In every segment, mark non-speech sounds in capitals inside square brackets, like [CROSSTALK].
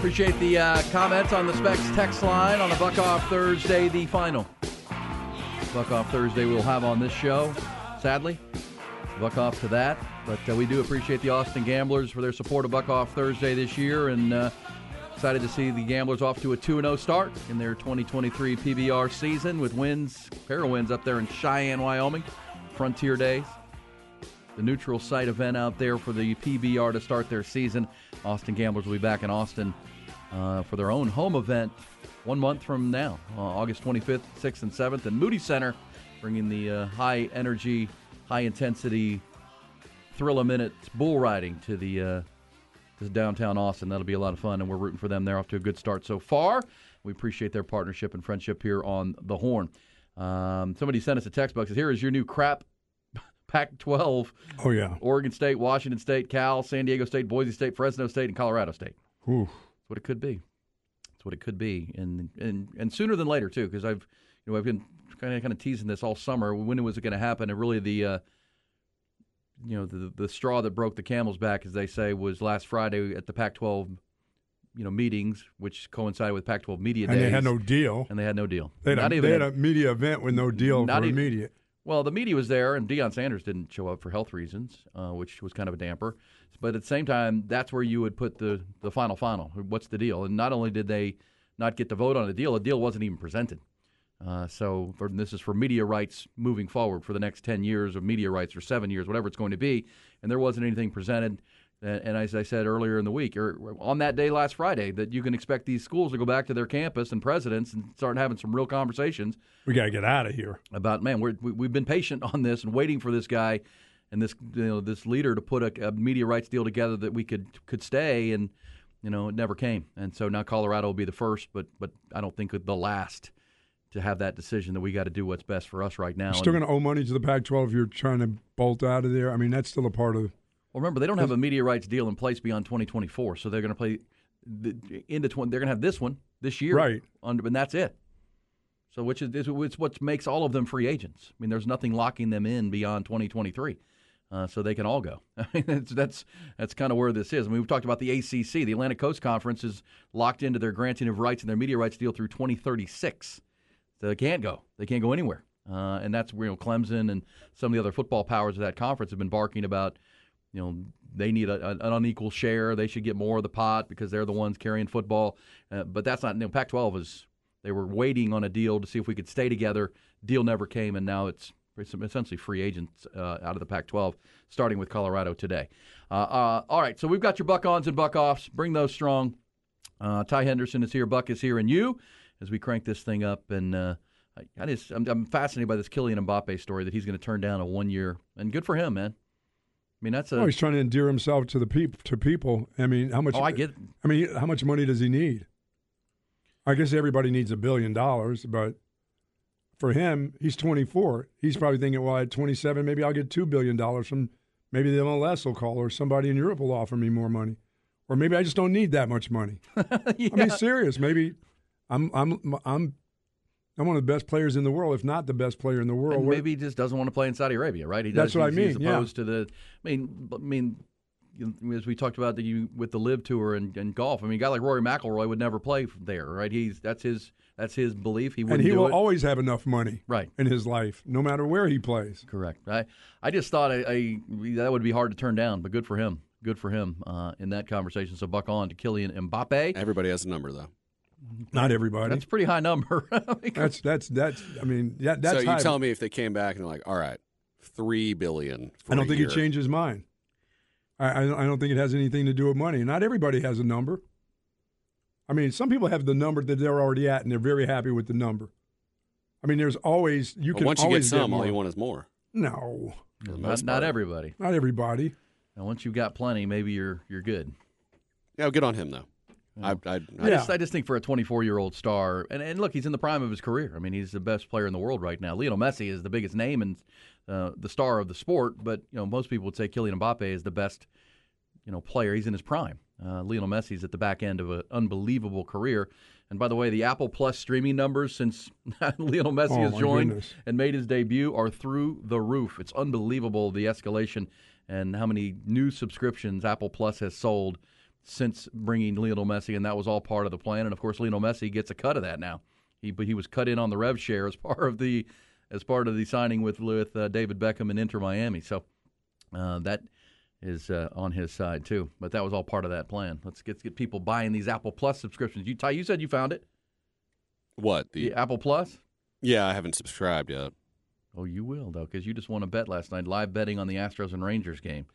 Appreciate the uh, comments on the Specs text line on the Buck Off Thursday, the final. Buck Off Thursday we'll have on this show, sadly. Buck Off to that. But uh, we do appreciate the Austin Gamblers for their support of Buck Off Thursday this year and uh, excited to see the Gamblers off to a 2 0 start in their 2023 PBR season with wins, pair of wins up there in Cheyenne, Wyoming, Frontier Days the neutral site event out there for the PBR to start their season. Austin Gamblers will be back in Austin uh, for their own home event one month from now, uh, August 25th, 6th, and 7th, and Moody Center, bringing the uh, high energy, high intensity, thrill a minute bull riding to the uh, to downtown Austin. That'll be a lot of fun, and we're rooting for them. They're off to a good start so far. We appreciate their partnership and friendship here on the Horn. Um, somebody sent us a text box. Says, Here is your new crap [LAUGHS] Pac 12. Oh, yeah. Oregon State, Washington State, Cal, San Diego State, Boise State, Fresno State, and Colorado State. Ooh. What it could be. That's what it could be. And and, and sooner than later, too, because I've you know I've been kind of kind of teasing this all summer. When was it going to happen? And really the. Uh, you know the the straw that broke the camel's back, as they say, was last Friday at the Pac-12, you know, meetings, which coincided with Pac-12 media day. and days. they had no deal. and they had no deal. They had, Not a, even they had a- media event with no deal Not for even- media. Well, the media was there, and Deion Sanders didn't show up for health reasons, uh, which was kind of a damper. But at the same time, that's where you would put the, the final final. What's the deal? And not only did they not get to vote on a deal, a deal wasn't even presented. Uh, so for, this is for media rights moving forward for the next 10 years of media rights or seven years, whatever it's going to be. And there wasn't anything presented. And, and as I said earlier in the week, or on that day last Friday, that you can expect these schools to go back to their campus and presidents and start having some real conversations We got to get out of here. about man we're, we, we've been patient on this and waiting for this guy and this you know this leader to put a, a media rights deal together that we could could stay and you know it never came and so now Colorado will be the first but but I don't think the last to have that decision that we got to do what's best for us right now You're still going to owe money to the Pac-12 if you're trying to bolt out of there. I mean, that's still a part of. Well remember they don't have a media rights deal in place beyond 2024 so they're going to play the, into 20 they're going to have this one this year Right. under, and that's it so which is it's what makes all of them free agents. I mean, there's nothing locking them in beyond 2023, uh, so they can all go. [LAUGHS] I mean, that's that's that's kind of where this is. I mean, we've talked about the ACC, the Atlantic Coast Conference is locked into their granting of rights and their media rights deal through 2036. So they can't go. They can't go anywhere. Uh, and that's where you know, Clemson and some of the other football powers of that conference have been barking about. You know, they need a, an unequal share. They should get more of the pot because they're the ones carrying football. Uh, but that's not. You know, Pac-12 is they were waiting on a deal to see if we could stay together. Deal never came, and now it's it's essentially free agents uh, out of the Pac-12, starting with Colorado today. Uh, uh, all right, so we've got your buck ons and buck offs. Bring those strong. Uh, Ty Henderson is here, Buck is here, and you as we crank this thing up. And uh, I, just I'm, I'm fascinated by this Kylian Mbappe story that he's going to turn down a one year, and good for him, man. I mean, that's a. Oh, he's trying to endear himself to the peop- to people. I mean, how much? Oh, I get. I mean, how much money does he need? I guess everybody needs a billion dollars, but for him, he's 24. He's probably thinking, well, at 27, maybe I'll get two billion dollars from maybe the MLS will call or somebody in Europe will offer me more money, or maybe I just don't need that much money. [LAUGHS] I mean, serious. Maybe I'm I'm I'm I'm one of the best players in the world, if not the best player in the world. And maybe he just doesn't want to play in Saudi Arabia, right? He That's does, what I he's- He's mean, yeah. opposed to the. I mean, I mean, as we talked about the you with the LIV Tour and, and golf. I mean, a guy like Rory McIlroy would never play there, right? He's that's his that's his belief. He and he do will it. always have enough money Right. in his life, no matter where he plays. Correct. I I just thought I, I that would be hard to turn down, but good for him. Good for him uh, in that conversation. So buck on to Kylian Mbappe. Everybody has a number though. Not everybody. That's a pretty high number. [LAUGHS] That's that's that's. I mean, yeah, that's. so you high. tell me if they came back and they're like, all right, three billion. For I don't a think year. he changed his mind. I, I I don't think it has anything to do with money. Not everybody has a number. I mean, some people have the number that they're already at, and they're very happy with the number. I mean, there's always you But can once you get always some, more. all you want is more. No, For the Not, not everybody. not everybody. And once you've got plenty, maybe you're you're good. Yeah, good on him though. I, I, I, Yeah. just, I just think for a 24 year old star, and, and look, he's in the prime of his career. I mean, he's the best player in the world right now. Lionel Messi is the biggest name and uh, the star of the sport, but you know most people would say Kylian Mbappe is the best, you know, player. He's in his prime. Uh, Lionel Messi's at the back end of an unbelievable career. And by the way, the Apple Plus streaming numbers since [LAUGHS] Lionel Messi Oh, has joined goodness. and made his debut are through the roof. It's unbelievable the escalation and how many new subscriptions Apple Plus has sold since bringing Lionel Messi, and that was all part of the plan. And of course, Lionel Messi gets a cut of that now. He but he was cut in on the rev share as [LAUGHS] part of the as part of the signing with with uh, David Beckham and Inter Miami. So uh, that is uh, on his side too. But that was all part of that plan. Let's get get people buying these Apple Plus subscriptions. You Ty, you said you found it. what the? The Apple Plus. Yeah, I haven't subscribed yet. Oh, you will though, because you just won a bet last night, live betting on the Astros and Rangers game.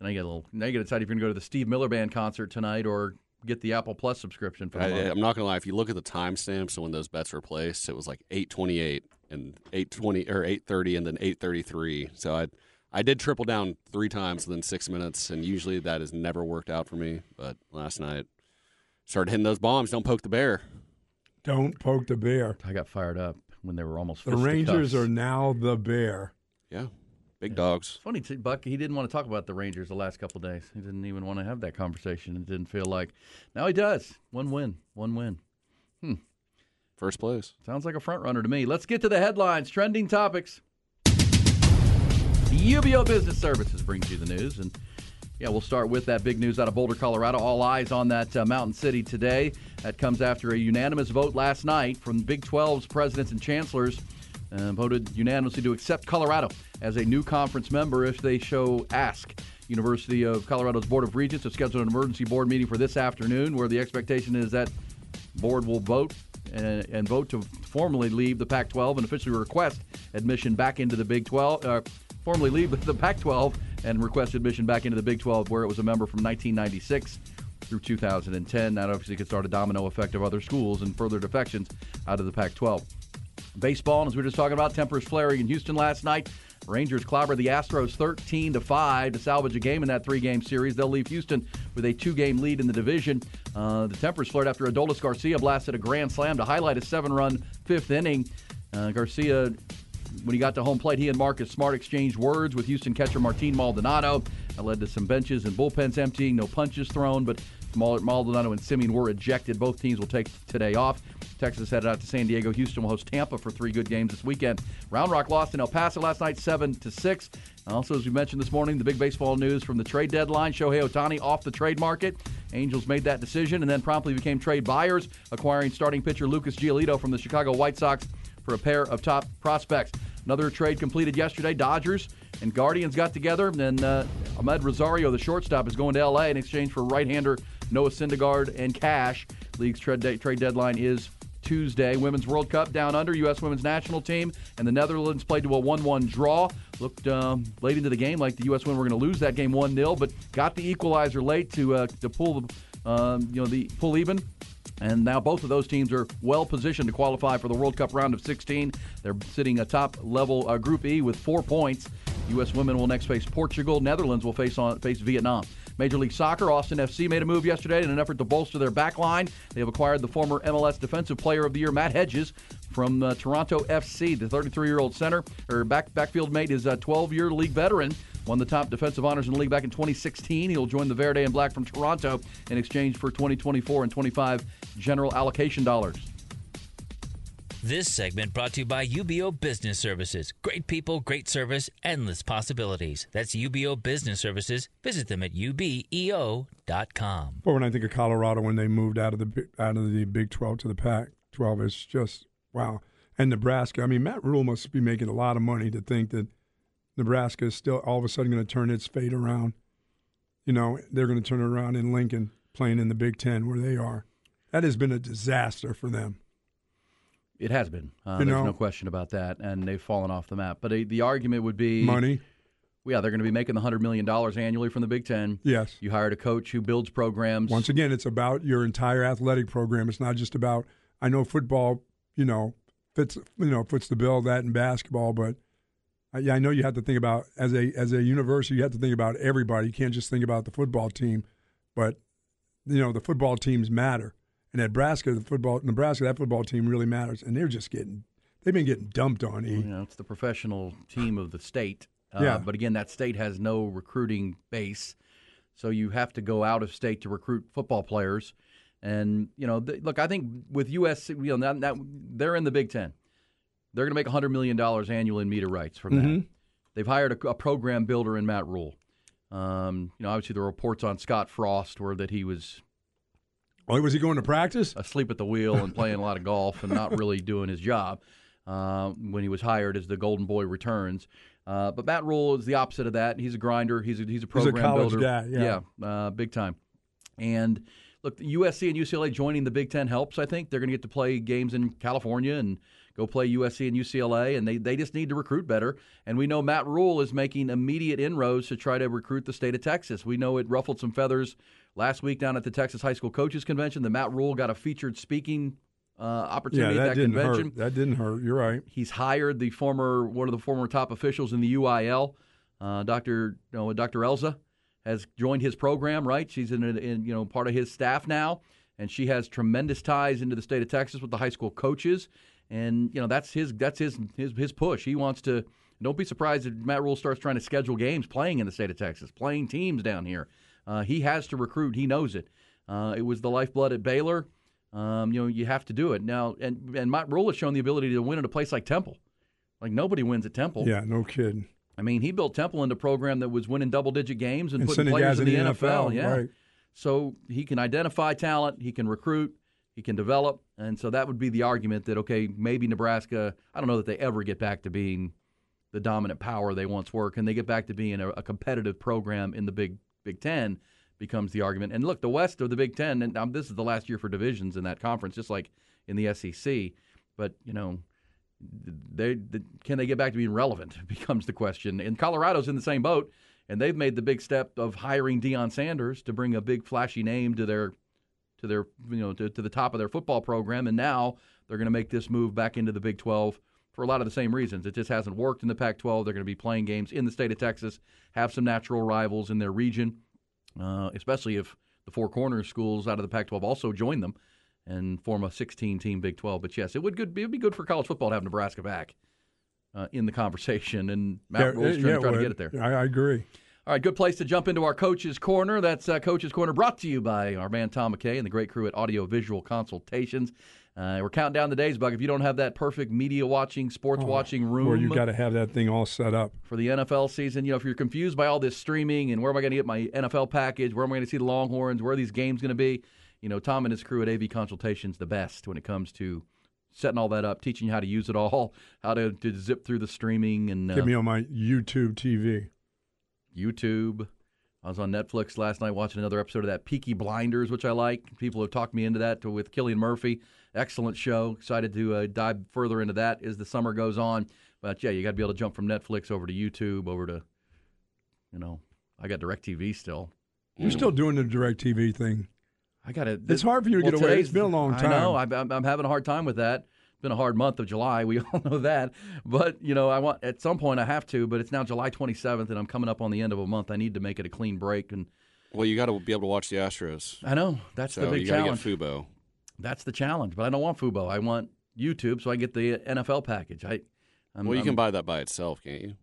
Now you get a little. Now you got to decide if you're going to go to the Steve Miller Band concert tonight or get the Apple Plus subscription for the I, I'm not gonna lie. If you look at the timestamps of when those bets were placed, it was like 8:28 and 8:20 or 8:30 and then 8:33. So I I did triple down three times within six minutes, and usually that has never worked out for me. But last night started hitting those bombs. Don't poke the bear. Don't poke the bear. I got fired up when they were almost. The Rangers fisticuffs. are now the bear. Yeah, big dogs. Funny, too, Buck. He didn't want to talk about the Rangers the last couple days. He didn't even want to have that conversation. It didn't feel like. Now he does. One win. One win. First place. Sounds like a front runner to me. Let's get to the headlines. Trending topics. UBEO Business Services brings you the news, and yeah, we'll start with that big news out of Boulder, Colorado. All eyes on that uh, Mountain City today. That comes after a unanimous vote last night from Big 12's presidents and chancellors. Uh, voted unanimously to accept Colorado as a new conference member if they show ask. University of Colorado's Board of Regents have scheduled an emergency board meeting for this afternoon, where the expectation is that board will vote and, and vote to formally leave the Pac-12 and officially request admission back into the Big 12. Uh, formally leave [LAUGHS] the Pac-12 and request admission back into the Big 12, where it was a member from 1996 through 2010. That obviously could start a domino effect of other schools and further defections out of the Pac-12. Baseball, and as we were just talking about, tempers flaring in Houston last night. Rangers clobbered the Astros 13 to 5 to salvage a game in that three-game series. They'll leave Houston with a two-game lead in the division. Uh, the tempers flared after Adolis Garcia blasted a grand slam to highlight a seven-run fifth inning. Uh, Garcia, when he got to home plate, he and Marcus Semien exchanged words with Houston catcher Martin Maldonado. That led to some benches and bullpens emptying, no punches thrown, but Maldonado and Semien were ejected. Both teams will take today off. Texas headed out to San Diego. Houston will host Tampa for three good games this weekend. Round Rock lost in El Paso last night, seven to six. Also, as we mentioned this morning, the big baseball news from the trade deadline: Shohei Ohtani off the trade market. Angels made that decision and then promptly became trade buyers, acquiring starting pitcher Lucas Giolito from the Chicago White Sox for a pair of top prospects. Another trade completed yesterday. Dodgers and Guardians got together, and uh, Amed Rosario, the shortstop, is going to L.A. in exchange for right-hander Noah Syndergaard and cash. League's trade, de- trade deadline is Tuesday. Women's World Cup down under. U.S. Women's National Team and the Netherlands played to a 1-1 draw. Looked um, late into the game like the U.S. women were going to lose that game 1-0, but got the equalizer late to uh, to pull the um, you know the pull even. And now both of those teams are well positioned to qualify for the World Cup round of 16. They're sitting a top level uh, Group E with four points. U.S. women will next face Portugal. Netherlands will face on face Vietnam. Major League Soccer, Austin FC made a move yesterday in an effort to bolster their back line. They have acquired the former MLS Defensive Player of the Year, Matt Hedges, from uh, Toronto FC. The 33-year-old center or back backfield mate is a 12-year league veteran. Won the top defensive honors in the league back in 2016. He'll join the Verde and Black from Toronto in exchange for 2024 and 25 general allocation dollars. This segment brought to you by UBEO Business Services. Great people, great service, endless possibilities. That's UBEO Business Services. Visit them at ubeo.com. But when I think of Colorado when they moved out of the out of the Big 12 to the Pac 12, it's just wow. And Nebraska, I mean, Matt Rhule must be making a lot of money to think that Nebraska is still all of a sudden going to turn its fate around. You know, they're going to turn it around in Lincoln, playing in the Big Ten where they are. That has been a disaster for them. It has been. Uh, there's know- no question about that, and they've fallen off the map. But uh, the argument would be Money, Yeah, they're going to be making the hundred million dollars annually from the Big Ten. yes. You hired a coach who builds programs. Once again, it's about your entire athletic program. It's not just about, I know football, you know, fits you know fits the bill that in basketball. But uh, yeah, I know you have to think about as a as a university, you have to think about everybody. You can't just think about the football team, but you know the football teams matter. And Nebraska, the football Nebraska, that football team really matters, and they're just getting they've been getting dumped on. E. You know, it's the professional team of the state. Uh, Yeah. But again, that state has no recruiting base, so you have to go out of state to recruit football players. And you know, th- look, I think with USC, you know, that, that they're in the Big Ten. They're going to make hundred million dollars annually in media rights from that. They've hired a, a program builder in Matt Rhule. Um, you know, obviously the reports on Scott Frost were that he was Oh, was he going to practice? asleep at the wheel and playing a lot of golf and not really doing his job uh, when he was hired as the Golden Boy returns. Uh, but Matt Rhule is the opposite of that. He's a grinder. He's a, he's a a program college builder. guy, yeah. uh, big time. And look, the USC and UCLA joining the Big Ten helps. I think they're going to get to play games in California and go play USC and UCLA, and they, they just need to recruit better. And we know Matt Rhule is making immediate inroads to try to recruit the state of Texas. We know it ruffled some feathers last week down at the Texas High School Coaches Convention. The Matt Rhule got a featured speaking uh, Yeah, opportunity that at that didn't convention. hurt. That didn't hurt. You're right. He's hired the former one of the former top officials in the UIL, uh, Dr. You know, Dr. Elza has joined his program. Right, she's in, in you know part of his staff now, and she has tremendous ties into the state of Texas with the high school coaches, and you know that's his that's his his his push. He wants to. Don't be surprised if Matt Rhule starts trying to schedule games playing in the state of Texas, playing teams down here. Uh, he has to recruit. He knows it. Uh, it was the lifeblood at Baylor. Um, you know, you have to do it now. And and Matt Rhule has shown the ability to win at a place like Temple. Like nobody wins at Temple. Yeah, no kidding. I mean, he built Temple into a program that was winning double digit games and, And putting players in the NFL. NFL, Yeah. right. So he can identify talent, he can recruit, he can develop, and so that would be the argument that okay, maybe Nebraska. I don't know that they ever get back to being the dominant power they once were. Can they get back to being a, a competitive program in the Big Big Ten? Becomes the argument. And look, the West of the Big Ten, and um, this is the last year for divisions in that conference, just like in the SEC. But you know, they, the, can they get back to being relevant [LAUGHS] becomes the question. And Colorado's in the same boat, and they've made the big step of hiring Deion Sanders to bring a big flashy name to their to their you know to, to the top of their football program, and now they're going to make this move back into the Big 12 for a lot of the same reasons. It just hasn't worked in the Pac-12. They're going to be playing games in the state of Texas, have some natural rivals in their region, uh, especially if the Four Corners schools out of the Pac-12 also join them and form a 16-team Big 12. But yes, it would good. It would be good for college football to have Nebraska back uh, in the conversation, and Matt Rhule's trying, yeah, to try to get it there. I, I agree. All right, good place to jump into our Coach's Corner. That's uh, Coach's Corner brought to you by our man Tom McKay and the great crew at Audio Visual Consultations. Uh, we're counting down the days, Buck. If you don't have that perfect media watching, sports watching room Where you got to have that thing all set up. for the NFL season, you know, if you're confused by all this streaming and where am I going to get my NFL package, where am I going to see the Longhorns, where are these games going to be, you know, Tom and his crew at AV Consultations the best when it comes to setting all that up, teaching you how to use it all, [LAUGHS] how to, to zip through the streaming and uh, Get me on my YouTube TV. YouTube. I was on Netflix last night watching another episode of that Peaky Blinders, which I like. People have talked me into that to, with Cillian Murphy. Excellent show. Excited to uh, dive further into that as the summer goes on. But yeah, you got to be able to jump from Netflix over to YouTube, over to, you know, I got DirecTV still. You're still doing the direct TV thing. I got to. It's hard for you to get away. It's been a long I know. time. I'm, I'm having a hard time with that. It's been a hard month of July. We [LAUGHS] all know that. But you know, I want at some point I have to. But it's now July 27th, and I'm coming up on the end of a month. I need to make it a clean break, and Well, you got to be able to watch the Astros. I know that's So the big you got to challenge. get Fubo. That's the challenge. But I don't want Fubo. I want YouTube, so I get the NFL package. I. I'm, Well, you I'm- can buy that by itself, can't you?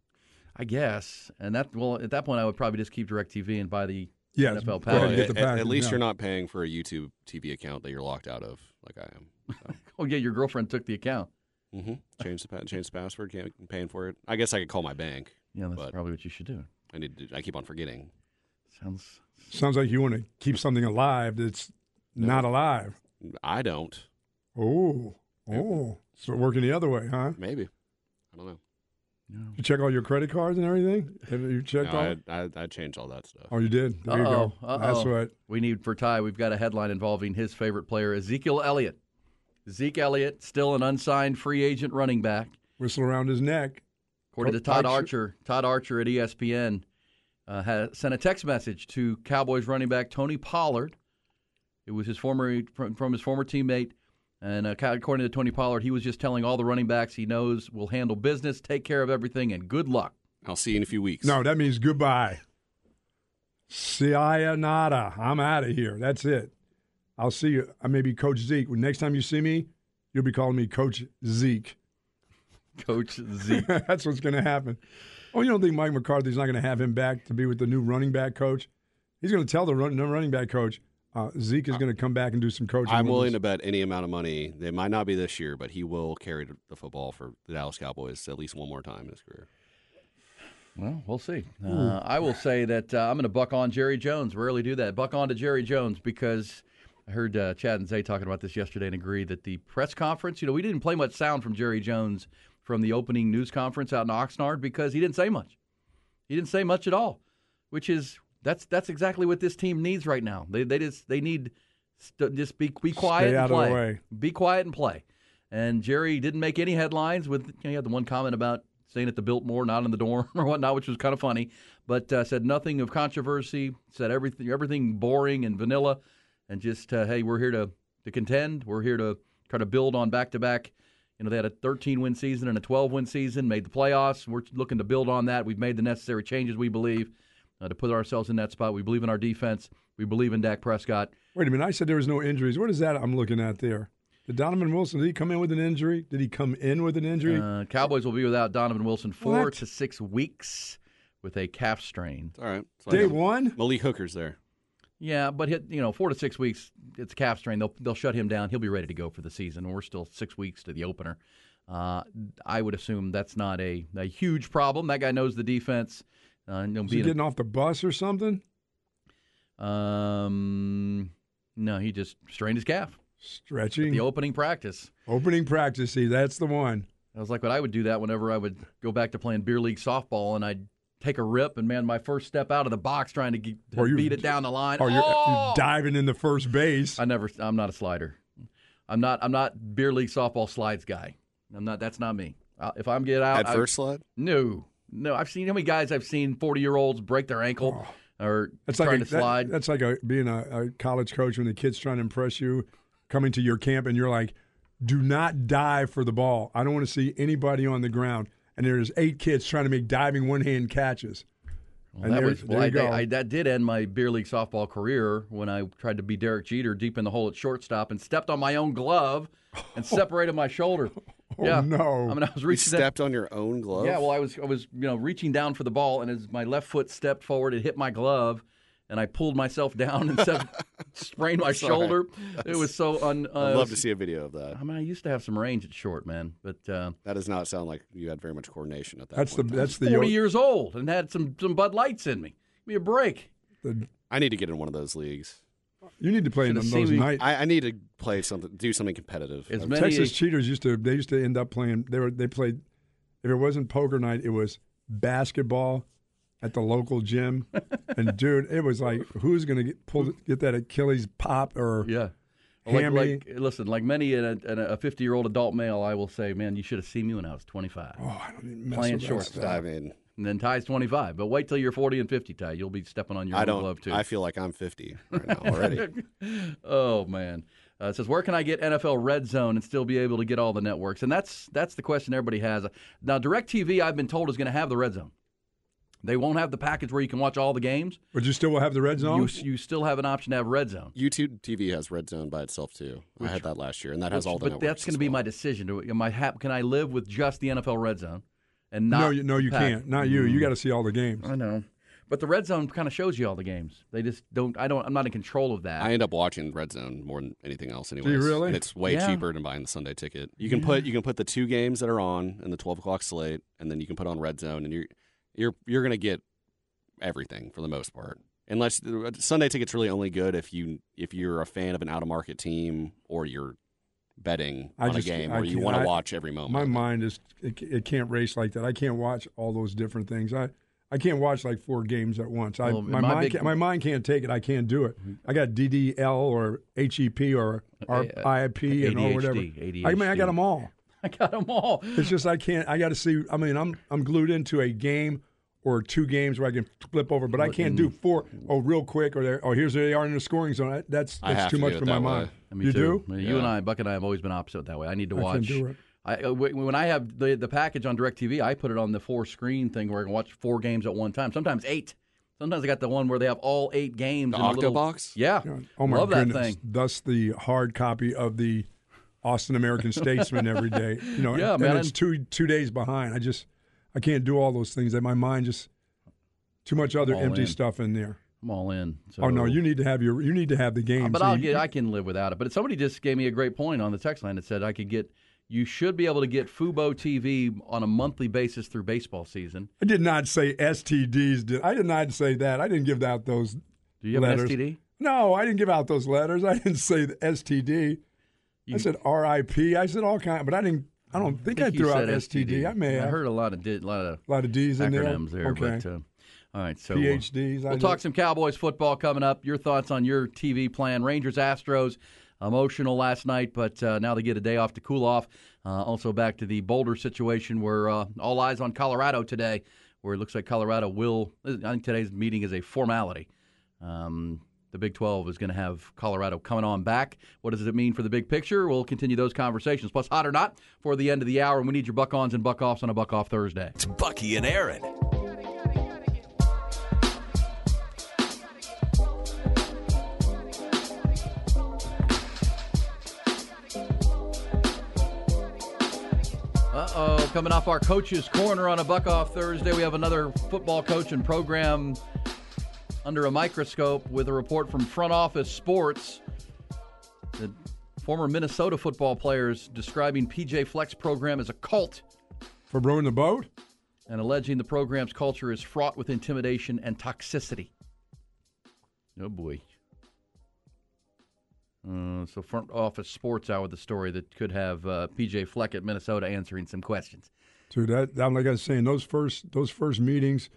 I guess, and that well at that point I would probably just keep DirecTV and buy the Yes, NFL package. and get the at, at least yeah. you're not paying for a YouTube TV account that you're locked out of, like I am. So, [LAUGHS] Oh yeah, your girlfriend took the account. hmm Change the change the password. Can't paying for it. I guess I could call my bank. Yeah, that's But- probably what you should do. I need. To, I keep on forgetting. Sounds Sounds like you want to keep something alive that's not alive. I don't. Oh, oh. So working the other way, huh? Maybe. I don't know. You check all your credit cards and everything? Have you checked No, all? I, I I changed all that stuff. Oh, you did? There you Uh-oh, go. uh-oh. That's what. we need for Ty. We've got a headline involving his favorite player, Ezekiel Elliott. Zeke Elliott, still an unsigned free agent running back. Whistle around his neck. According to Todd Archer- Archer, Todd Archer at ESPN uh, had sent a text message to Cowboys running back Tony Pollard. It was his former from, from his former teammate And uh, according to Tony Pollard, he was just telling all the running backs he knows will handle business, take care of everything, and good luck. I'll see you in a few weeks. No, that means goodbye. Sayonara. I'm out of here. That's it. I'll see you. I may be Coach Zeke. Next time you see me, you'll be calling me Coach Zeke. [LAUGHS] Coach Zeke. [LAUGHS] That's what's going to happen. Oh, you don't think Mike McCarthy's not going to have him back to be with the new running back coach? He's going to tell the run, running back coach uh, Zeke is going to come back and do some coaching. I'm willing us. to bet any amount of money. It might not be this year, but he will carry the football for the Dallas Cowboys at least one more time in his career. Well, we'll see. Uh, I will say that uh, I'm going to buck on Jerry Jones. Rarely do that. Buck on to Jerry Jones because I heard uh, Chad and Zay talking about this yesterday and agree that the press conference, you know, we didn't play much sound from Jerry Jones from the opening news conference out in Oxnard because he didn't say much. He didn't say much at all, which is that's that's exactly what this team needs right now. They they just they need st- just be be quiet Stay and out of play. the way. Be quiet and play. And Jerry didn't make any headlines. With you know, he had the one comment about staying at the Biltmore, not in the dorm [LAUGHS] or whatnot, which was kind of funny. But uh, said nothing of controversy. Said everything everything boring and vanilla, and just uh, hey, we're here to to contend. We're here to try to build on back to back. You know, they had a 13 win season and a 12 win season, made the playoffs. We're looking to build on that. We've made the necessary changes, we believe, uh, to put ourselves in that spot. We believe in our defense. We believe in Dak Prescott. Wait a minute. I said there was no injuries. What is that I'm looking at there? Did Donovan Wilson, did he come in with an injury? Did he come in with an injury? Uh, Cowboys will be without Donovan Wilson four What? to six weeks with a calf strain. All right. It's Day one? Malik Hooker's there. Yeah, but hit, you know, four to six weeks, it's a calf strain. They'll they'll shut him down. He'll be ready to go for the season. We're still six weeks to the opener. Uh, I would assume that's not a, a huge problem. That guy knows the defense. Uh, you know, Is he being a- getting off the bus or something? um, no, he just strained his calf. Stretching. The opening practice. Opening practice. See, that's the one. I was like, what I would do that whenever I would go back to playing beer league softball, and I'd take a rip, and man, my first step out of the box trying to, get, to Or you- beat it down the line. Or you're, oh! you're diving in the first base. I never. I'm not a slider. I'm not. I'm not beer league softball slides guy. I'm not. That's not me. Uh, if I'm get out, At I- first slide? no, no. I've seen how many guys I've seen 40 year olds break their ankle oh. or Oh. That's trying like a, to slide. That, that's like a, being a, a college coach when the kid's trying to impress you, coming to your camp, and you're like, "Do not dive for the ball. I don't want to see anybody on the ground." And there's eight kids trying to make diving one hand catches. Well, and that there- was well, I. I, that did end my beer league softball career when I tried to be Derek Jeter deep in the hole at shortstop and stepped on my own glove and [LAUGHS] separated my shoulder. [LAUGHS] Oh, yeah, no. I mean, I was You reaching. down- stepped on your own glove? Yeah, well, I was I was you know reaching down for the ball, and as my left foot stepped forward, it hit my glove, and I pulled myself down [LAUGHS] and said, sprained my [LAUGHS] Sorry. shoulder. It was so un. Uh, I'd love to see a video of that. I mean, I used to have some range at short, man, but uh, That does not sound like you had very much coordination at that That's the point. that's the, forty years old and had some some Bud Lights in me. Give me a break. the I need to get in one of those leagues. You need to play in Should've those seen me- night. I, I need to play something, do something competitive. As Uh, many Texas as- cheaters used to they used to end up playing they were they played if it wasn't poker night it was basketball at the local gym [LAUGHS] and dude it was like who's gonna get pull get that Achilles pop or Yeah. Like, hammy like, listen, like many in a, a 50 year old adult male, I will say, man, you should have seen me when I was 25. oh I don't even mess Playing with that short stuff. I mean, And then Ty's 25. But wait till you're 40 and 50, Ty. You'll be stepping on your I own don't. glove, too. I feel like I'm 50 right now already. [LAUGHS] oh man uh, it says where can i get nfl red zone and still be able to get all the networks and that's that's the question everybody has now directv i've been told is going to have the red zone they won't have the package where you can watch all the games but you still will have the red zone you, you still have an option to have red zone YouTube TV has Red Zone by itself too. I had that last year, and that has all the. but networks that's going as to be my decision do am I hap- can i live with just the nfl red zone and not no you no you pack- can't not you you mm. got to see all the games i know but the red zone kind of shows you all the games they just don't i don't i'm not in control of that I end up watching Red Zone more than anything else. Anyway, really? And it's way Yeah. cheaper than buying the Sunday ticket. You can put you can put the two games that are on in the twelve o'clock slate, and then you can put on Red Zone, and you're you're you're gonna get everything for the most part. Unless uh, Sunday ticket's really only good if you if you're a fan of an out of market team or you're betting I on just- a game I or you want to watch every moment. my mind is it, it can't race like that I can't watch all those different things I I can't watch like four games at once. I, Well, my, my mind big- can't, my mind can't take it. I can't do it. I got DDL or HEP or RIP uh, and or whatever. ADHD. I mean, I got them all. [LAUGHS] i got them all It's just I can't. I got to see. I mean, I'm I'm glued into a game or two games where I can flip over, but I can't do four. Oh, real quick, or oh, here's where they are in the scoring zone. That's that's too to much for my way. mind. Me you too. do? You and I, Buck and I, have always been opposite that way. I need to I watch. can. I, uh, when I have the the package on Directv, I put it on the four screen thing where I can watch four games at one time. Sometimes eight. Sometimes I got the one where they have all eight games. The in a little, Octobox? Yeah. Oh my Love goodness! that thing. Thus the hard copy of the Austin American [LAUGHS] Statesman every day. You know, Yeah, and man. it's two two days behind. I just I can't do all those things. That my mind just too much other all empty in. stuff in there. I'm all in. So. Oh no, you need to have your you need to have the game. But So I'll you- get. I can live without it. But somebody just gave me a great point on the text line that said I could get. You should be able to get Fubo TV on a monthly basis through baseball season. I did not say STDs. Did I did not say that. I didn't give out those. Do you have an STD? No, I didn't give out those letters. [LAUGHS] I didn't say the STD. I said RIP. I said all kind, but I didn't. I don't think I, think you threw out said STD. I may I heard a lot of did, a lot of a lot of D's in there. acronyms there. okay. But, uh, all right, so uh, PhDs. I We'll talk some Cowboys football coming up. Your thoughts on your TV plan? Rangers, Astros, emotional last night, but uh, now they get a day off to cool off. Uh, also back to the Boulder situation where uh, all eyes on Colorado today, where it looks like Colorado will. I think today's meeting is a formality. Um, the Big 12 is going to have Colorado coming on back. What does it mean for the big picture? We'll continue those conversations. Plus, hot or not, for the end of the hour, and we need your buck ons and buck offs on a buck off Thursday. It's Bucky and Erin. Uh oh, coming off our coach's corner on a buck off Thursday, we have another football coach and program under a microscope with a report from Front Office Sports. The former Minnesota football players describing PJ Fleck's program as a cult for rowing the boat. and alleging the program's culture is fraught with intimidation and toxicity. Oh boy. Uh, so front office sports out with the story that could have uh, PJ Fleck at Minnesota answering some questions. Dude, that, that like I was saying, those first those first meetings,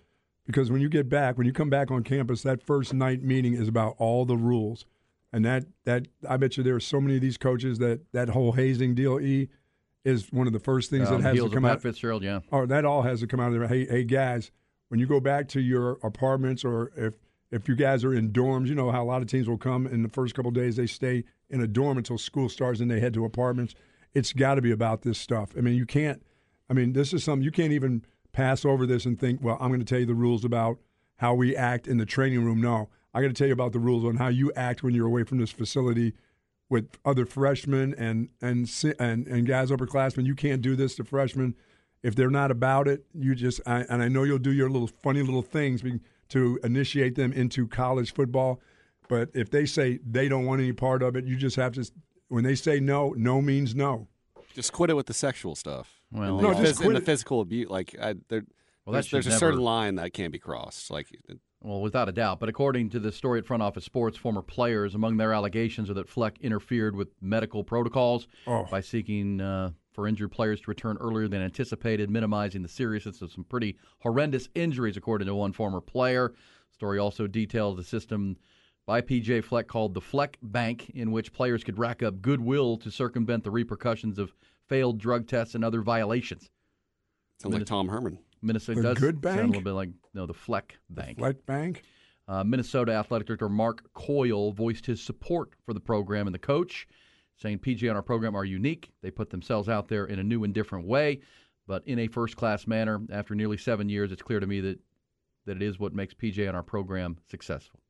because when you get back, when you come back on campus, that first night meeting is about all the rules, and that that I bet you there are so many of these coaches that that whole hazing deal e is one of the first things Um, that has to come Pat out. Fitzgerald, yeah. or that all has to come out of there. Hey, hey, guys, when you go back to your apartments, or if if you guys are in dorms, you know how a lot of teams will come in the first couple of days. They stay in a dorm until school starts, and they head to apartments. It's got to be about this stuff. I mean, you can't. I mean, this is something you can't even pass over this and think, well, I'm going to tell you the rules about how we act in the training room. No, I got to tell you about the rules on how you act when you're away from this facility with other freshmen and and and and guys upperclassmen. You can't do this to freshmen if they're not about it. You just I, and I know you'll do your little funny little things to initiate them into college football, but if they say they don't want any part of it, you just have to. When they say no, no means no. Just quit it with the sexual stuff. Well, and No, the, just phys- and the physical abuse. Like, I, there, Well, that there's, should there's a certain line that can't be crossed. Like, Well, without a doubt. But according to the story at Front Office Sports, former players, among their allegations are that Fleck interfered with medical protocols Oh. by seeking uh, for injured players to return earlier than anticipated, minimizing the seriousness of some pretty horrendous injuries, according to one former player. The story also details the system by PJ Fleck called the Fleck Bank, in which players could rack up goodwill to circumvent the repercussions of failed drug tests and other violations. sounds like Tom Herman. Minnesota The does good sound bank? a little bit like no, the Fleck Bank. Fleck Bank. Uh, Minnesota Athletic Director Mark Coyle voiced his support for the program and the coach, saying PJ and our program are unique. They put themselves out there in a new and different way, but in a first class manner. After nearly seven years, it's clear to me that, that it is what makes PJ and our program successful.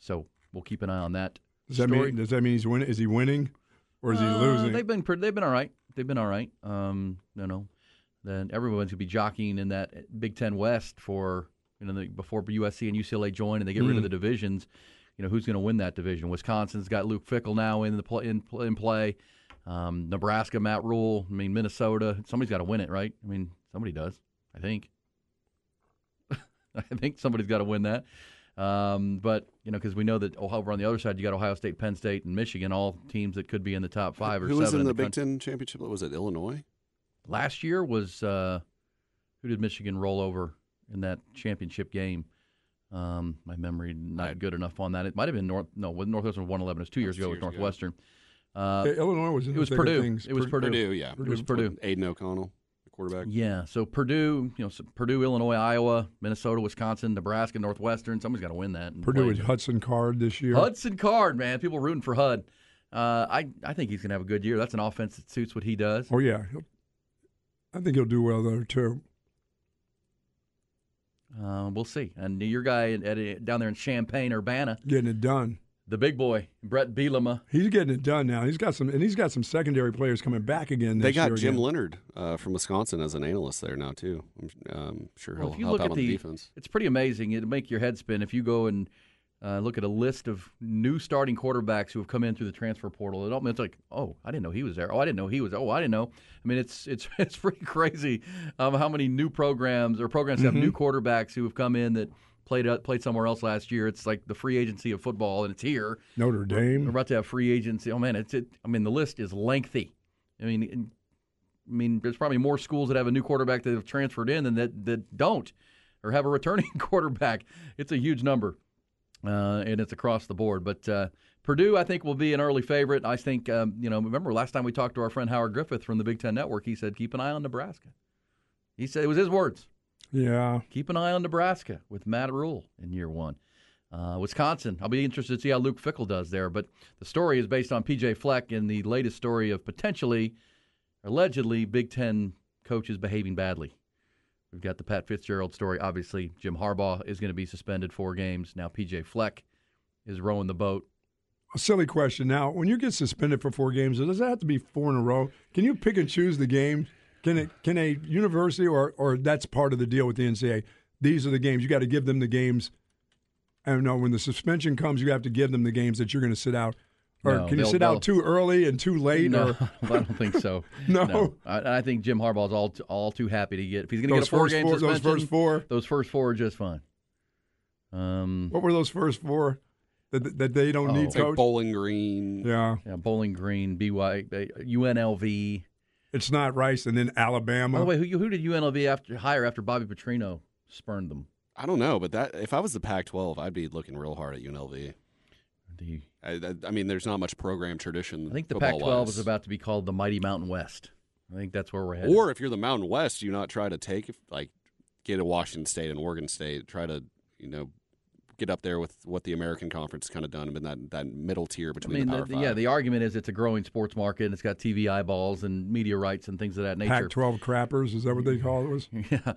So we'll keep an eye on that. Does that story. mean does that mean he's winning? Is he winning, or is he Uh, losing? They've been pretty, they've been all right. They've been all right. Um, you know, then everyone's gonna be jockeying in that Big Ten West for you know the, before USC and UCLA join and they get rid of Mm. the divisions. You know who's going to win that division? Wisconsin's got Luke Fickell now in the pl- in, in play. Um, Nebraska, Matt Rhule. I mean Minnesota. Somebody's got to win it, right? I mean somebody does. I think. [LAUGHS] I think somebody's got to win that. Um, but you know, because we know that over on the other side, you got Ohio State, Penn State, and Michigan, all teams that could be in the top five or Who seven. was in the, the Big country. Ten championship? Was it Illinois? Last year was uh, who did Michigan roll over in that championship game? Um, my memory not good enough on that. It might have been North. No, with Northwestern one eleven. It was two years two ago with years ago. Northwestern. Uh, Hey, Illinois was in it the was Purdue. things. It was Purdue. Purdue, yeah. It was Purdue. Aidan O'Connell, the quarterback. Yeah. So Purdue, you know, so Purdue, Illinois, Iowa, Minnesota, Wisconsin, Nebraska, Northwestern. Somebody's got to win that. Purdue with Hudson Card this year. Hudson Card, man. People rooting for Hud. Uh, I I think he's gonna have a good year. That's an offense that suits what he does. Oh yeah, I think he'll do well there too. Uh, we'll see. And your guy at, at, down there in Champaign, Urbana, Getting it done. The big boy, Bret Bielema. He's getting it done now. He's got some, and he's got some secondary players coming back again. This They got year Jim again. Leonard uh, from Wisconsin as an analyst there now too. I'm um, sure he'll if you help look out at on the, the, defense. it's pretty amazing. It'll make your head spin if you go and uh, look at a list of new starting quarterbacks who have come in through the transfer portal. It all, it's like, oh, I didn't know he was there. Oh, I didn't know he was. Oh, I didn't know. I mean, it's it's [LAUGHS] it's pretty crazy um, how many new programs or programs have new quarterbacks who have come in that played uh, played somewhere else last year. It's like the free agency of football, and it's here. Notre Dame. We're about to have free agency. Oh man, it's it. I mean, the list is lengthy. I mean, I mean, there's probably more schools that have a new quarterback that have transferred in than that that don't, or have a returning [LAUGHS] quarterback. It's a huge number, uh, and it's across the board. But uh, Purdue, I think, will be an early favorite. I think, um, you know, remember last time we talked to our friend Howard Griffith from the Big Ten Network, he said keep an eye on Nebraska. He said it was his words. Yeah, Keep an eye on Nebraska with Matt Rhule in year one. Uh, Wisconsin, I'll be interested to see how Luke Fickell does there. But the story is based on PJ Fleck in the latest story of potentially, allegedly, Big Ten coaches behaving badly. We've got the Pat Fitzgerald story. Obviously, Jim Harbaugh is going to be suspended four games. Now PJ Fleck is rowing the boat. a silly question. Now, when you get suspended for four games, does that have to be four in a row? Can you pick and choose the games? Can it? Can a university or or that's part of the deal with the NCAA? These are the games you got to give them the games. I don't know when the suspension comes, you have to give them the games that you're going to sit out. Or No, can you sit out too early and too late? No, Or [LAUGHS] I don't think so. [LAUGHS] No? I, I think Jim Harbaugh's all all too happy to get if he's going to get Those a four first game four- those first four? those first four are just fine. Um, what were those first four that that they don't Oh. need, It's like coach? Bowling Green. yeah, yeah, Bowling Green, BY, uh, UNLV. It's not Rice and then Alabama. By the way, who, who did UNLV after hire after Bobby Petrino spurned them? I don't know, but that if I was the Pac-12, I'd be looking real hard at UNLV. The, I, I, I mean, there's not much program tradition. I think the. Pac-12 is about to be called the Mighty Mountain West. I think that's where we're headed. Or if you're the Mountain West, do you not try to take like get a Washington State and Oregon State, try to you know get up there with what the American Conference kind of done, and that that middle tier I between mean, the Power the- Five. yeah, the argument is it's a growing sports market and it's got TV eyeballs and media rights and things of that nature. Pac-12 crappers is that what they call it? Was [LAUGHS] Yeah,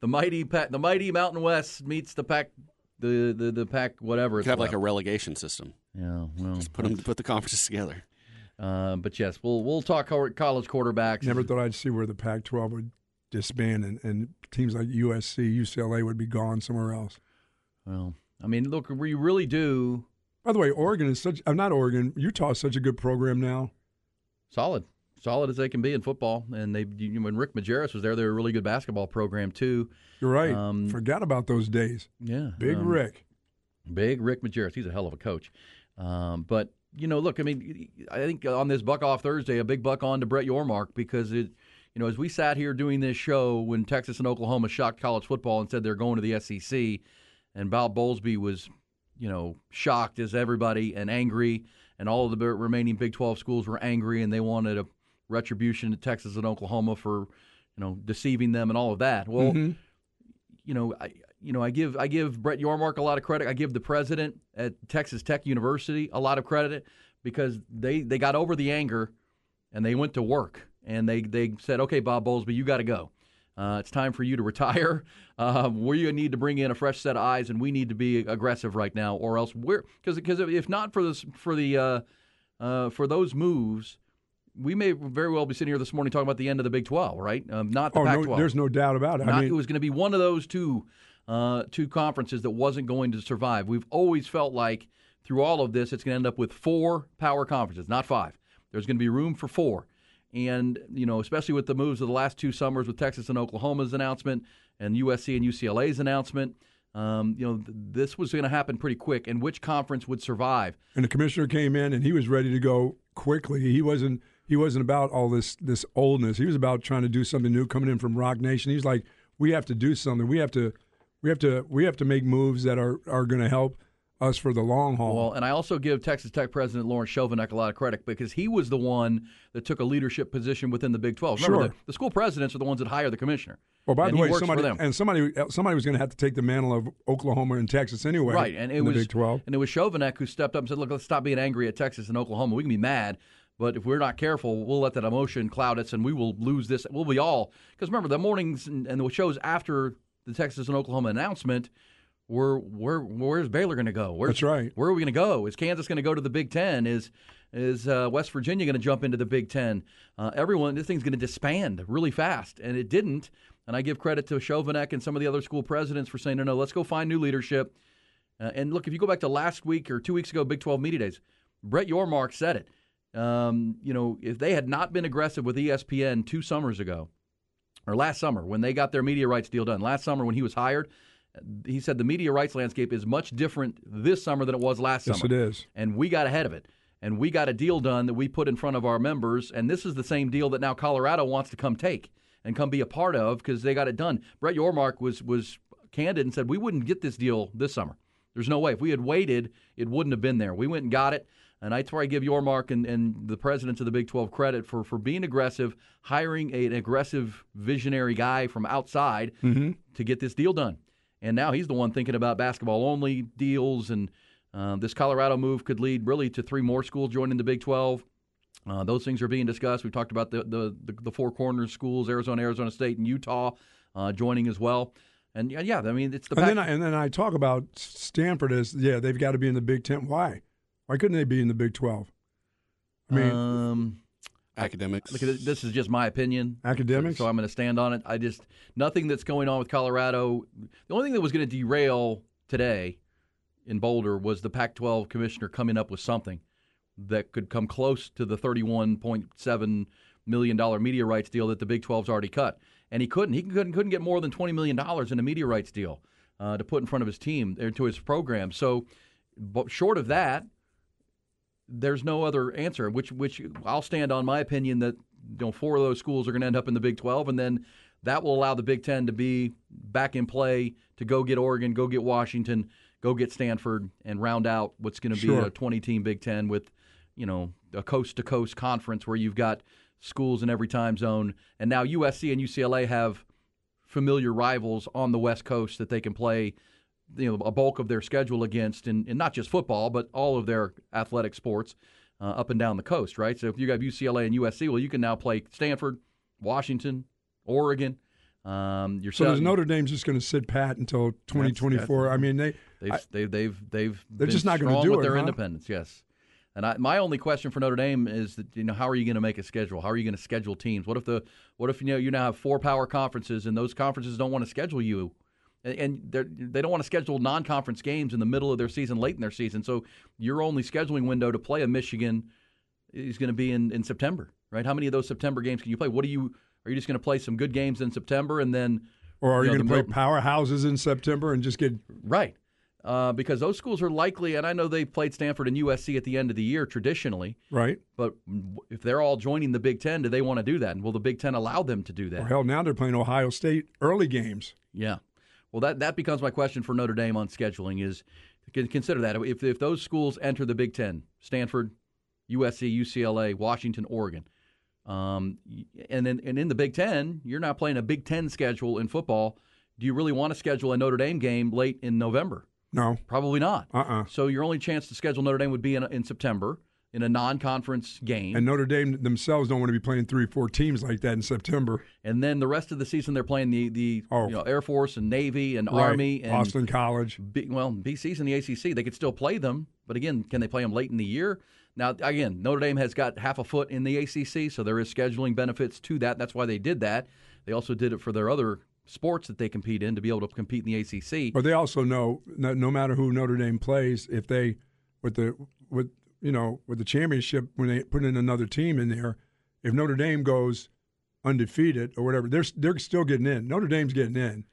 the mighty Pac, the mighty Mountain West meets the Pac, the the the Pac whatever. You It's could have like a relegation system. yeah, well, Just put them put the conferences together. Uh, but yes, we'll we'll talk college quarterbacks. never thought I'd see where the Pac-12 would disband and, and teams like USC, UCLA would be gone somewhere else. Well, I mean, look, we really do By the way, Oregon is such. I'm not Oregon. Utah is such a good program now. solid, solid as they can be in football. And they, when Rick Majerus was there, they were a really good basketball program too. You're right. Um, Forgot about those days. Yeah, Big um, Rick. Big Rick Majerus. He's a hell of a coach. Um, but you know, look, I mean, I think on this Buck Off Thursday, a big buck on to Brett Yormark because it, you know, as we sat here doing this show when Texas and Oklahoma shocked college football and said they're going to the SEC, and Bob Bowlesby was, you know, shocked as everybody and angry, and all of the remaining Big 12 schools were angry and they wanted a retribution to Texas and Oklahoma for, you know, deceiving them and all of that. Well mm-hmm. you know, I you know, I give I give Brett Yormark a lot of credit. I give the president at Texas Tech University a lot of credit because they they got over the anger and they went to work and they they said, okay, Bob Bowlesby, you got to go. Uh, it's time for you to retire. Uh, [LAUGHS] we need to bring in a fresh set of eyes, and we need to be aggressive right now, or else we're because because if not for this for the uh, uh, for those moves, we may very well be sitting here this morning talking about the end of the Big Twelve, right? Um, not the Oh, Pac-12. no, there's no doubt about it. Not, I it was going to be one of those two uh, two conferences that wasn't going to survive. We've always felt like through all of this, it's going to end up with four power conferences, not five. There's going to be room for four, and you know, especially with the moves of the last two summers with Texas and Oklahoma's announcement and USC and UCLA's announcement. Um, you know, th- this was going to happen pretty quick, and which conference would survive? and the commissioner came in and he was ready to go quickly. He wasn't. He wasn't about all this this oldness. He was about trying to do something new. Coming in from Roc Nation, he's like, we have to do something. We have to, we have to, we have to make moves that are are going to help us for the long haul. Well, and I also give Texas Tech President Lawrence Schovanec a lot of credit because he was the one that took a leadership position within the Big 12. Remember, Sure. the, the school presidents are the ones that hire the commissioner. well, by the way, somebody and somebody somebody was going to have to take the mantle of Oklahoma and Texas anyway. Right, and it in was the Big 12. and it was Schovanec who stepped up and said, "Look, let's stop being angry at Texas and Oklahoma. We can be mad, but if we're not careful, we'll let that emotion cloud us, and we will lose this. We'll be all because remember the mornings and, and the shows after the Texas and Oklahoma announcement were where where's Baylor going to go? Where's, That's right. Where are we going to go? Is Kansas going to go to the Big Ten? Is is uh, West Virginia going to jump into the Big Ten? Uh, everyone, this thing's going to disband really fast, and it didn't. And I give credit to Schovanec and some of the other school presidents for saying, no, no, let's go find new leadership. Uh, and look, if you go back to last week or two weeks ago, Big 12 Media Days, Brett Yormark said it. Um, you know, if they had not been aggressive with ESPN two summers ago, or last summer when they got their media rights deal done, last summer when he was hired, he said the media rights landscape is much different this summer than it was last Yes, summer. it is. And we got ahead of it. And we got a deal done that we put in front of our members. And this is the same deal that now Colorado wants to come take and come be a part of because they got it done. Brett Yormark was was candid and said we wouldn't get this deal this summer. There's no way. If we had waited, it wouldn't have been there. We went and got it. And that's where I give Yormark and, and the presidents of the Big 12 credit for, for being aggressive, hiring a- an aggressive visionary guy from outside mm-hmm. to get this deal done. And now he's the one thinking about basketball only deals. And uh, this Colorado move could lead really to three more schools joining the Big 12. Uh, those things are being discussed. We talked about the, the, the, the four corners schools, Arizona, Arizona State, and Utah uh, joining as well. And yeah, yeah, I mean, it's the And then, I, and then I talk about Stanford as yeah, they've got to be in the Big Ten. Why? Why couldn't they be in the Big Twelve? I mean, um, Academics. Look at this is just my opinion. Academics? So I'm going to stand on it. I just nothing that's going on with Colorado. The only thing that was going to derail today in Boulder was the Pac-12 commissioner coming up with something that could come close to the 31.7 million dollar media rights deal that the Big 12's already cut, and he couldn't. He couldn't couldn't get more than 20 million dollars in a media rights deal uh, to put in front of his team or to his program. So, but short of that, there's no other answer. Which which I'll stand on my opinion that you know four of those schools are going to end up in the Big 12, and then that will allow the Big Ten to be back in play to go get Oregon, go get Washington, go get Stanford, and round out what's going to be Sure. a 20 team Big Ten with you know a coast to coast conference where you've got schools in every time zone, and now USC and UCLA have familiar rivals on the West Coast that they can play you know a bulk of their schedule against, and, and not just football, but all of their athletic sports uh, up and down the coast, right? So if you have UCLA and USC, well, you can now play Stanford, Washington, Oregon. Um, so Notre Dame just going to sit pat until 2024? I mean, they They've I- they've they've they've They're just not gonna do with it, their huh? independence. Yes, and I, my only question for Notre Dame is that you know how are you going to make a schedule? How are you going to schedule teams? What if the what if you know you now have four power conferences and those conferences don't want to schedule you, and, they don't want to schedule non-conference games in the middle of their season, late in their season. So your only scheduling window to play a Michigan is going to be in, in September, right? How many of those September games can you play? What do you are you just going to play some good games in September and then or are you, know, going to play powerhouses in September and just get Right. Uh, because those schools are likely, and I know they've played Stanford and USC at the end of the year traditionally, right? but if they're all joining the Big Ten, do they want to do that? And will the Big Ten allow them to do that? Or hell, now they're playing Ohio State early games. Yeah. Well, that, that becomes my question for Notre Dame on scheduling is consider that. If, if those schools enter the Big Ten, Stanford, USC, UCLA, Washington, Oregon, um, and then and in the Big Ten, you're not playing a Big Ten schedule in football. Do you really want to schedule a Notre Dame game late in November? No, Probably not. uh-uh. So your only chance to schedule Notre Dame would be in, in September in a non-conference game, And Notre Dame themselves don't want to be playing three, or four teams like that in September. and then the rest of the season they're playing the the Oh. you know, Air Force and Navy and Right. Army and Boston College. B, well BC's in the ACC. They could still play them, but again, can they play them late in the year? Now again, Notre Dame has got half a foot in the ACC, so there is scheduling benefits to that. That's why they did that. They also did it for their other sports that they compete in to be able to compete in the ACC. But they also know no, no matter who Notre Dame plays, if they with the with you know with the championship when they put in another team in there, if Notre Dame goes undefeated or whatever, they're they're still getting in. Notre Dame's getting in.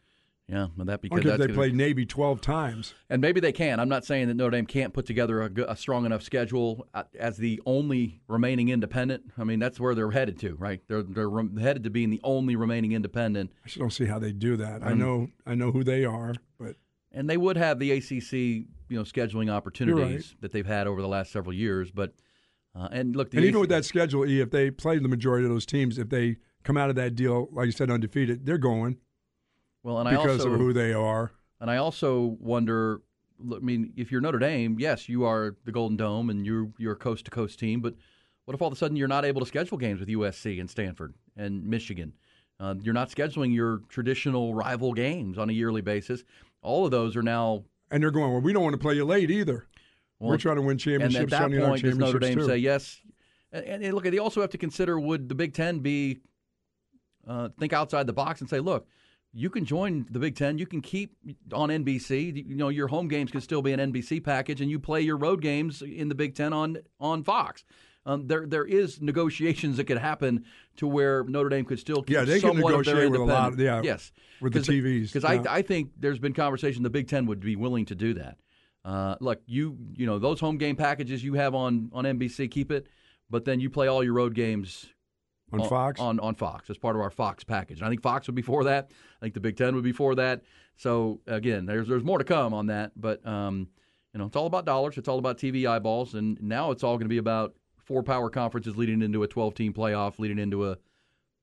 Yeah, well, that I because don't care if that's they gonna- played Navy twelve times. And maybe they can. I'm not saying that Notre Dame can't put together a, a strong enough schedule uh, as the only remaining independent. I mean, that's where they're headed to, right? They're they're rem- headed to being the only remaining independent. I just don't see how they do that. I Um, know I know who they are, but and they would have the ACC, you know, scheduling opportunities that they've had over the last several years. But uh, and look, the And even with that schedule, E, if they play the majority of those teams, if they come out of that deal, like you said, undefeated, they're going well, and I because also of who they are. And I also wonder. I mean, if you're Notre Dame, yes, you are the Golden Dome, and you're you're a coast to coast team. But what if all of a sudden you're not able to schedule games with USC and Stanford and Michigan? Uh, you're not scheduling your traditional rival games on a yearly basis. All of those are now. And they're going, well, we don't want to play you late either. Well, We're trying to win and championships. at that trying to win our point, does Notre Dame too. say yes? And, and, and look, they also have to consider: would the Big Ten be uh, think outside the box and say, look, you can join the Big Ten. You can keep on NBC. You know, your home games can still be an NBC package, and you play your road games in the Big Ten on on Fox. Um, there, there is negotiations that could happen to where Notre Dame could still keep Yeah, they can negotiate with a lot of- yeah, yes, with the TVs, Because yeah. I, I think there's been conversation the Big Ten would be willing to do that. Uh, look, you you know those home game packages you have on on NBC, keep it, but then you play all your road games on Fox. on on Fox as part of our Fox package. And I think Fox would be for that. I think the Big Ten would be for that. So again, there's there's more to come on that, but um, you know it's all about dollars. It's all about TV eyeballs, and now it's all going to be about four power conferences leading into a 12 team playoff, leading into a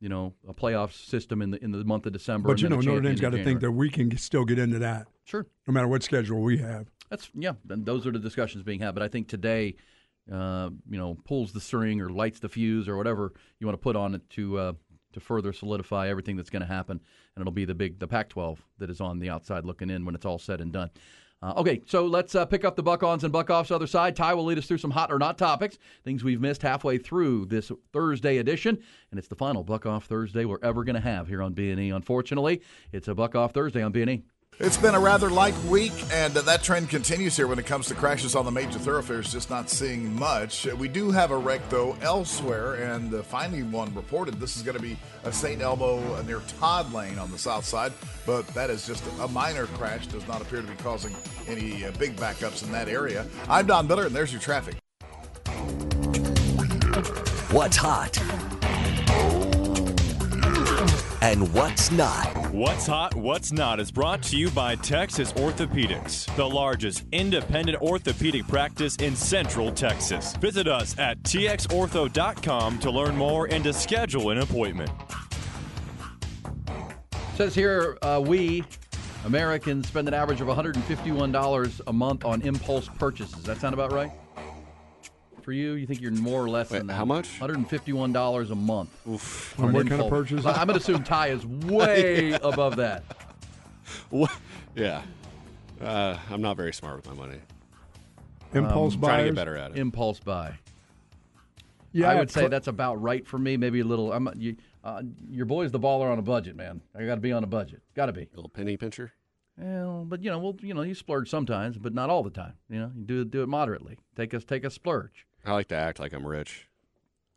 you know a playoff system in the in the month of December. but you know, Notre Dame's got to think that we can get- still get into that, sure. no matter what schedule we have. That's yeah. Then those are the discussions being had. But I think today, uh, you know, pulls the string or lights the fuse or whatever you want to put on it to uh, to further solidify everything that's going to happen, and it'll be the big the Pac-12 that is on the outside looking in when it's all said and done. Uh, okay, so let's uh, pick up the buck-ons and buck-offs other side. Ty will lead us through some hot or not topics, things we've missed halfway through this Thursday edition, and it's the final buck-off Thursday we're ever going to have here on B&E. Unfortunately, it's a buck-off Thursday on B&E. It's been a rather light week, and uh, that trend continues here when it comes to crashes on the major thoroughfares. Just not seeing much. We do have a wreck though elsewhere, and uh, finally one reported. This is going to be a St. Elmo near Todd Lane on the south side, but that is just a minor crash. Does not appear to be causing any uh, big backups in that area. I'm Don Miller, and there's your traffic. What's hot? And what's not? What's Hot, What's Not is brought to you by Texas Orthopedics, the largest independent orthopedic practice in Central Texas. Visit us at txortho.com to learn more and to schedule an appointment. Says here, uh, we Americans spend an average of $151 a month on impulse purchases. That sound about right? For you, you think you're more or less Wait, than that? how much? $151 a month. On what kind of purchase? I'm going to assume Ty is [LAUGHS] way above that. What? Yeah. Uh, I'm not very smart with my money. Impulse I'm trying to get better at it. Impulse buy. Yeah, I would say cl- that's about right for me. Maybe a little. I'm you, uh, your boy's the baller on a budget, man. I got to be on a budget. Got to be. A little penny pincher. Well, but you know, well, you know, you splurge sometimes, but not all the time. You know, you do do it moderately. Take us, take a splurge. I like to act like I'm rich,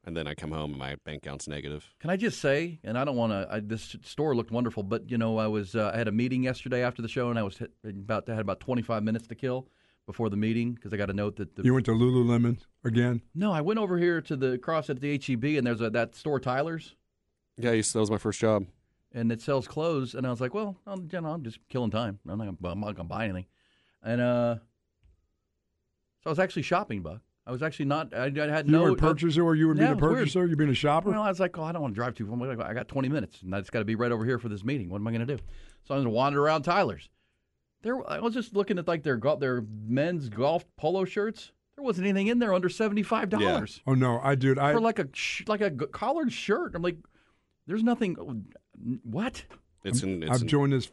and then I come home and my bank account's negative. Can I just say, and I don't want to. This store looked wonderful, but you know, I was uh, I had a meeting yesterday after the show, and I was hit, about to had about 25 minutes to kill before the meeting because I got a note that the You went to Lululemon again. no, I went over here to the cross at the HEB, and there's a, that store Tyler's, Yeah, I used- that was my first job. and it sells clothes, and I was like, well, I'm, you know, I'm just killing time. I'm not gonna, I'm not gonna buy anything, and uh, so I was actually shopping, Buck. I was actually not. I, I had You no were a uh, purchaser, or you were Yeah, being a it weird. purchaser? You being a shopper? Well, I was like, oh, I don't want to drive too far. I got 20 minutes, and I just got to be right over here for this meeting. What am I going to do? So I'm going to wander around Tyler's. There, I was just looking at like their their men's golf polo shirts. There wasn't anything in there under seventy five dollars oh no, I dude, I for like a sh- like a g- collared shirt. I'm like, there's nothing. Oh, what? It's in. It's I've in, joined this.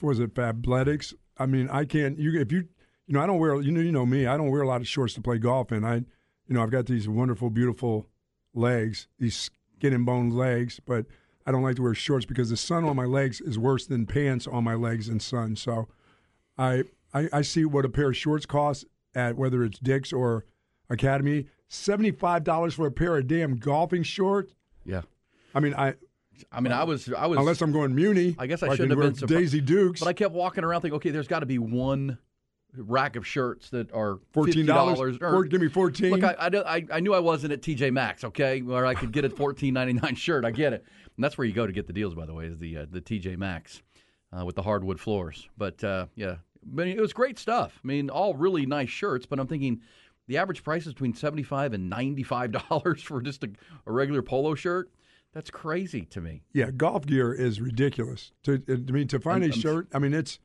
Was it Fabletics? I mean, I can't. You if you you know I don't wear you know you know me. I don't wear a lot of shorts to play golf in. I you know I've got these wonderful, beautiful legs, these skin and bone legs, but I don't like to wear shorts because the sun on my legs is worse than pants on my legs and sun. So I I, I see what a pair of shorts costs at whether it's Dick's or Academy. Seventy five dollars for a pair of damn golfing shorts. Yeah. I mean, I I mean, I was I was unless I'm going Muni. I guess I shouldn't can have been surprised. Daisy Dukes. But I kept walking around thinking, okay, there's got to be one rack of shirts that are Fourteen dollars. $50 Give me fourteen. Look, I, I, I, I knew I wasn't at TJ Maxx, okay, where I could get a fourteen ninety nine [LAUGHS] shirt. I get it, and that's where you go to get the deals. By the way, is the uh, the TJ Maxx uh, with the hardwood floors. But uh, yeah, but it was great stuff. I mean, all really nice shirts. But I'm thinking the average price is between seventy five and ninety five [LAUGHS] dollars for just a, a regular polo shirt. That's crazy to me. Yeah, golf gear is ridiculous. To I mean, to find I'm- a shirt, I mean, it's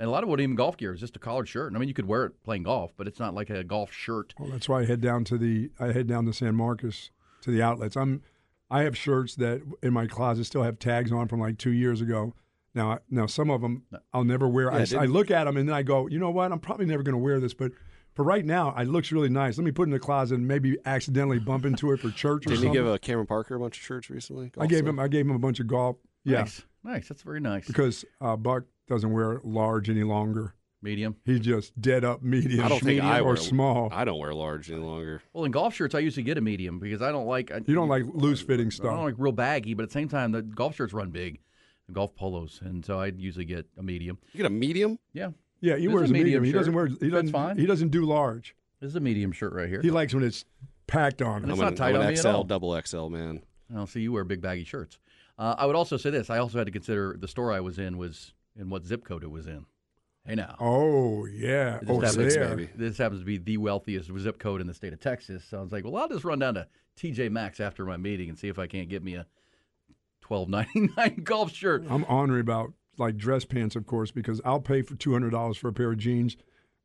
And a lot of what even golf gear is just a collared shirt. And I mean, you could wear it playing golf, but it's not like a golf shirt. Well, that's why I head down to the I head down to San Marcos to the outlets. I'm I have shirts that in my closet still have tags on from like two years ago. Now, I- now some of them I'll never wear. I, Yeah, I didn't- look at them and then I go, you know what? I'm probably never going to wear this, but for right now, it looks really nice. Let me put it in the closet and maybe accidentally bump into it for church or Didn't you give a Cameron Parker a bunch of shirts recently? I gave Also? him I gave him a bunch of golf. Yeah, Nice. Nice. That's very nice. because uh, Buck doesn't wear large any longer. Medium. He's just dead up medium. I don't think medium I or wear small. I don't wear large any longer. Well, in golf shirts, I usually get a medium because I don't like. I, you don't like loose fitting stuff. I don't like real baggy, but at the same time, the golf shirts run big, the golf polos, and so I usually get a medium. You get a medium? Yeah, Yeah, he This wears a a medium. medium He doesn't wear. He doesn't. fine. He doesn't do large. this is a medium shirt right here. He likes when it's packed on. And it's I'm not an, tight I'm on an me at XL, all. double XL man. Oh, see, you wear big baggy shirts. Uh, I would also say this: I also had to consider the store I was in was in what zip code it was in. Hey now, Oh yeah, just over happens- there. baby. this happens to be the wealthiest zip code in the state of Texas. So I was like, well, I'll just run down to TJ Maxx after my meeting and see if I can't get me a twelve ninety nine [LAUGHS] golf shirt. I'm ornery about like dress pants, of course, because I'll pay for two hundred dollars for a pair of jeans,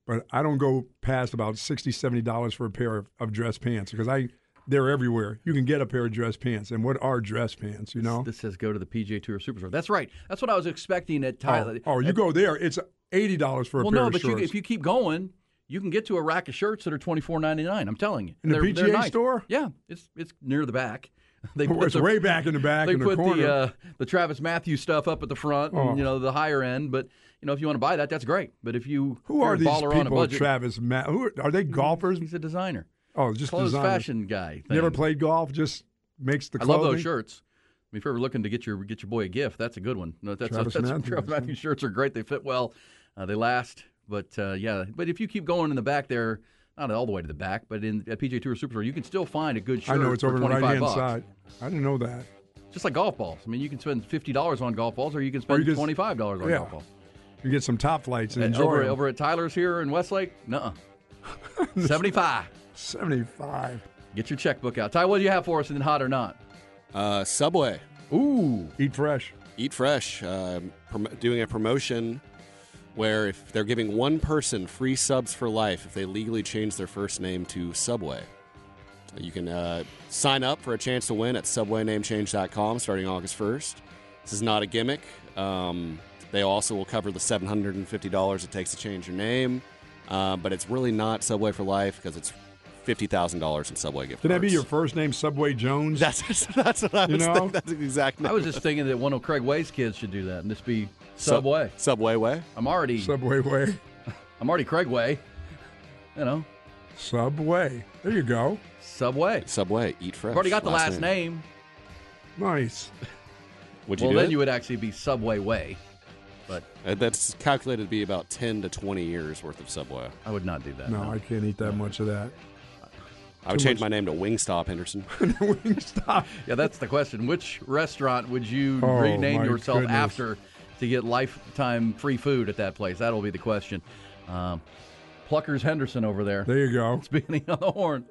but I don't go past about 60 dollars for a pair of, of dress pants because I they're everywhere. You can get a pair of dress pants, and what are dress pants? You know. This says go to the PGA Tour Superstore. That's right. That's what I was expecting at Oh, Tyler. oh, you go there, it's eighty dollars for a well, pair no, of but you, shorts. if you keep going, you can get to a rack of shirts that are twenty four ninety nine. I'm telling you. In the PGA nice. store? Yeah, it's it's near the back. [LAUGHS] They Oh, put it's the- way back in the back They in the put corner. the uh, the Travis Matthews stuff up at the front, and, Oh. you know the higher end. But you know if you want to buy that, that's great. But if you Who you're these baller on a people? budget, Travis Matt? Who are, are they golfers? he's a designer, Oh, just clothes designer. fashion guy. Thing. Never played golf. Just makes the. I love those shirts. I mean, if you're ever looking to get your get your boy a gift, that's a good one. No, that's Travis, a, that's Matthews, Travis Matthews shirts are great. They fit well. Uh, they last. But uh, yeah, but if you keep going in the back there, not all the way to the back, but in at PGA Tour Superstore, you can still find a good shirt. I know it's over the right hand bucks. side. I didn't know that. Just like golf balls. I mean, you can spend fifty dollars on golf balls, or you can spend you just, twenty-five dollars on yeah. golf balls. You get some Top-Flites and, and enjoy over, them. over at Tyler's here in Westlake. Nuh-uh. [LAUGHS] seventy-five. 75. Get your checkbook out. Ty, what do you have for us in Hot or Not? Uh, Subway. Ooh. Eat fresh. Eat fresh. Uh, prom- doing a promotion where if they're giving one person free subs for life if they legally change their first name to Subway. You can uh, sign up for a chance to win at subwaynamechange.com starting August 1st. This is not a gimmick. Um, they also will cover the $750 it takes to change your name, uh, but it's really not Subway for Life because it's $50,000 in Subway gift cards. Can that be your first name, Subway Jones? That's [LAUGHS] that's what I You was know? thinking. That's the exact name. I was just thinking that one of Craig Way's kids should do that and just be Sub- Subway. Subway way. I'm already Subway Way. [LAUGHS] I'm already Craig Way. You know, Subway. There you go. Subway. Subway. Eat fresh. I've already got the last name. Nice. Would you well, then it? you would actually be Subway Way. But Uh, that's calculated to be about 10 to 20 years worth of Subway. I would not do that. No, I can't eat that much of that. I would change much- my name to Wingstop Henderson. [LAUGHS] Wingstop. Yeah, that's the question. Which restaurant would you Oh, rename yourself goodness. after to get lifetime free food at that place? That'll be the question. Um, Pluckers Henderson over there. There you go. Speaking on the horn.